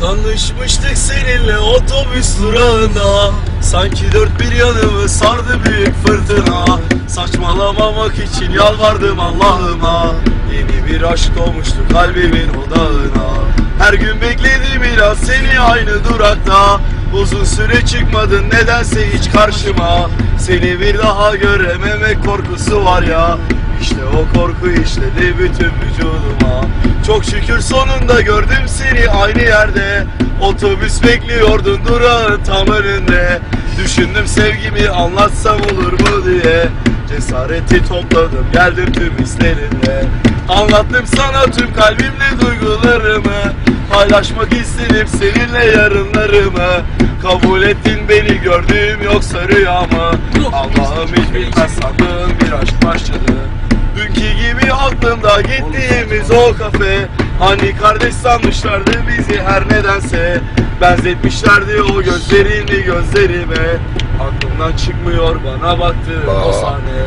Tanışmıştık seninle otobüs durağında Sanki dört bir yanımı sardı büyük fırtına. Saçmalamamak için yalvardım Allah'ıma. Yeni bir aşk doğmuştu kalbimin odağına. Her gün bekledim biraz seni aynı durakta. Uzun süre çıkmadın nedense hiç karşıma. Seni bir daha görememek korkusu var ya İşte o korku işledi bütün vücuduma. Çok şükür sonunda gördüm seni aynı yerde. Otobüs bekliyordun durağın tam önünde. Düşündüm sevgimi anlatsam olur mu diye. Cesareti topladım geldim tüm hislerimle Anlattım sana tüm kalbimle duygularımı. Paylaşmak istedim seninle yarınlarımı. Kabul ettin beni gördüğüm yoksa rüyamı. Allah'ım hiç bilmez. sandığım bir aşk başladı aklımda gittiğimiz o kafe Hani kardeş sanmışlardı bizi her nedense. Benzetmişlerdi o gözlerini gözlerime. Aklımdan çıkmıyor bana baktığın o sahne.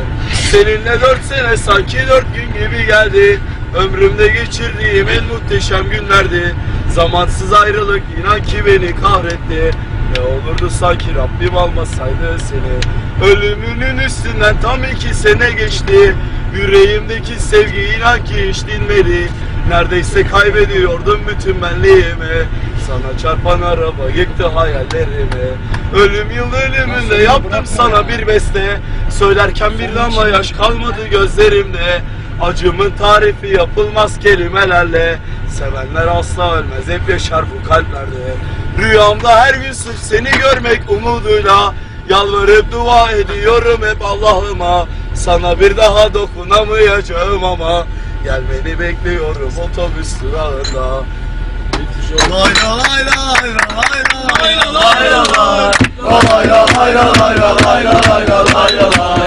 Seninle dört sene sanki dört gün gibi geldi. Ömrümde geçirdiğim en muhteşem günlerdi. Zamansız ayrılık inan ki beni kahretti. Ne olurdu sanki Rabbim almasaydı seni. Ölümünün üstünden tam iki sene geçti Yüreğimdeki sevgi inan ki hiç dinmedi. Neredeyse kaybediyordum bütün benliğimi. Sana çarpan araba yıktı hayallerimi. Ölüm yıl ölümünde yaptım sana bir beste. Söylerken bir damla yaş kalmadı gözlerimde. Acımın tarifi yapılmaz kelimelerle. Sevenler asla ölmez hep yaşar bu kalplerde. Rüyamda her gün sırf seni görmek umuduyla. Yalvarıp dua ediyorum hep Allah'ıma Sana bir daha dokunamayacağım ama Gelmeni bekliyorum otobüs durağında Lay la lay lay la lay la lay la lay la lay La lay la lay la lay la lay la lay la lay la lay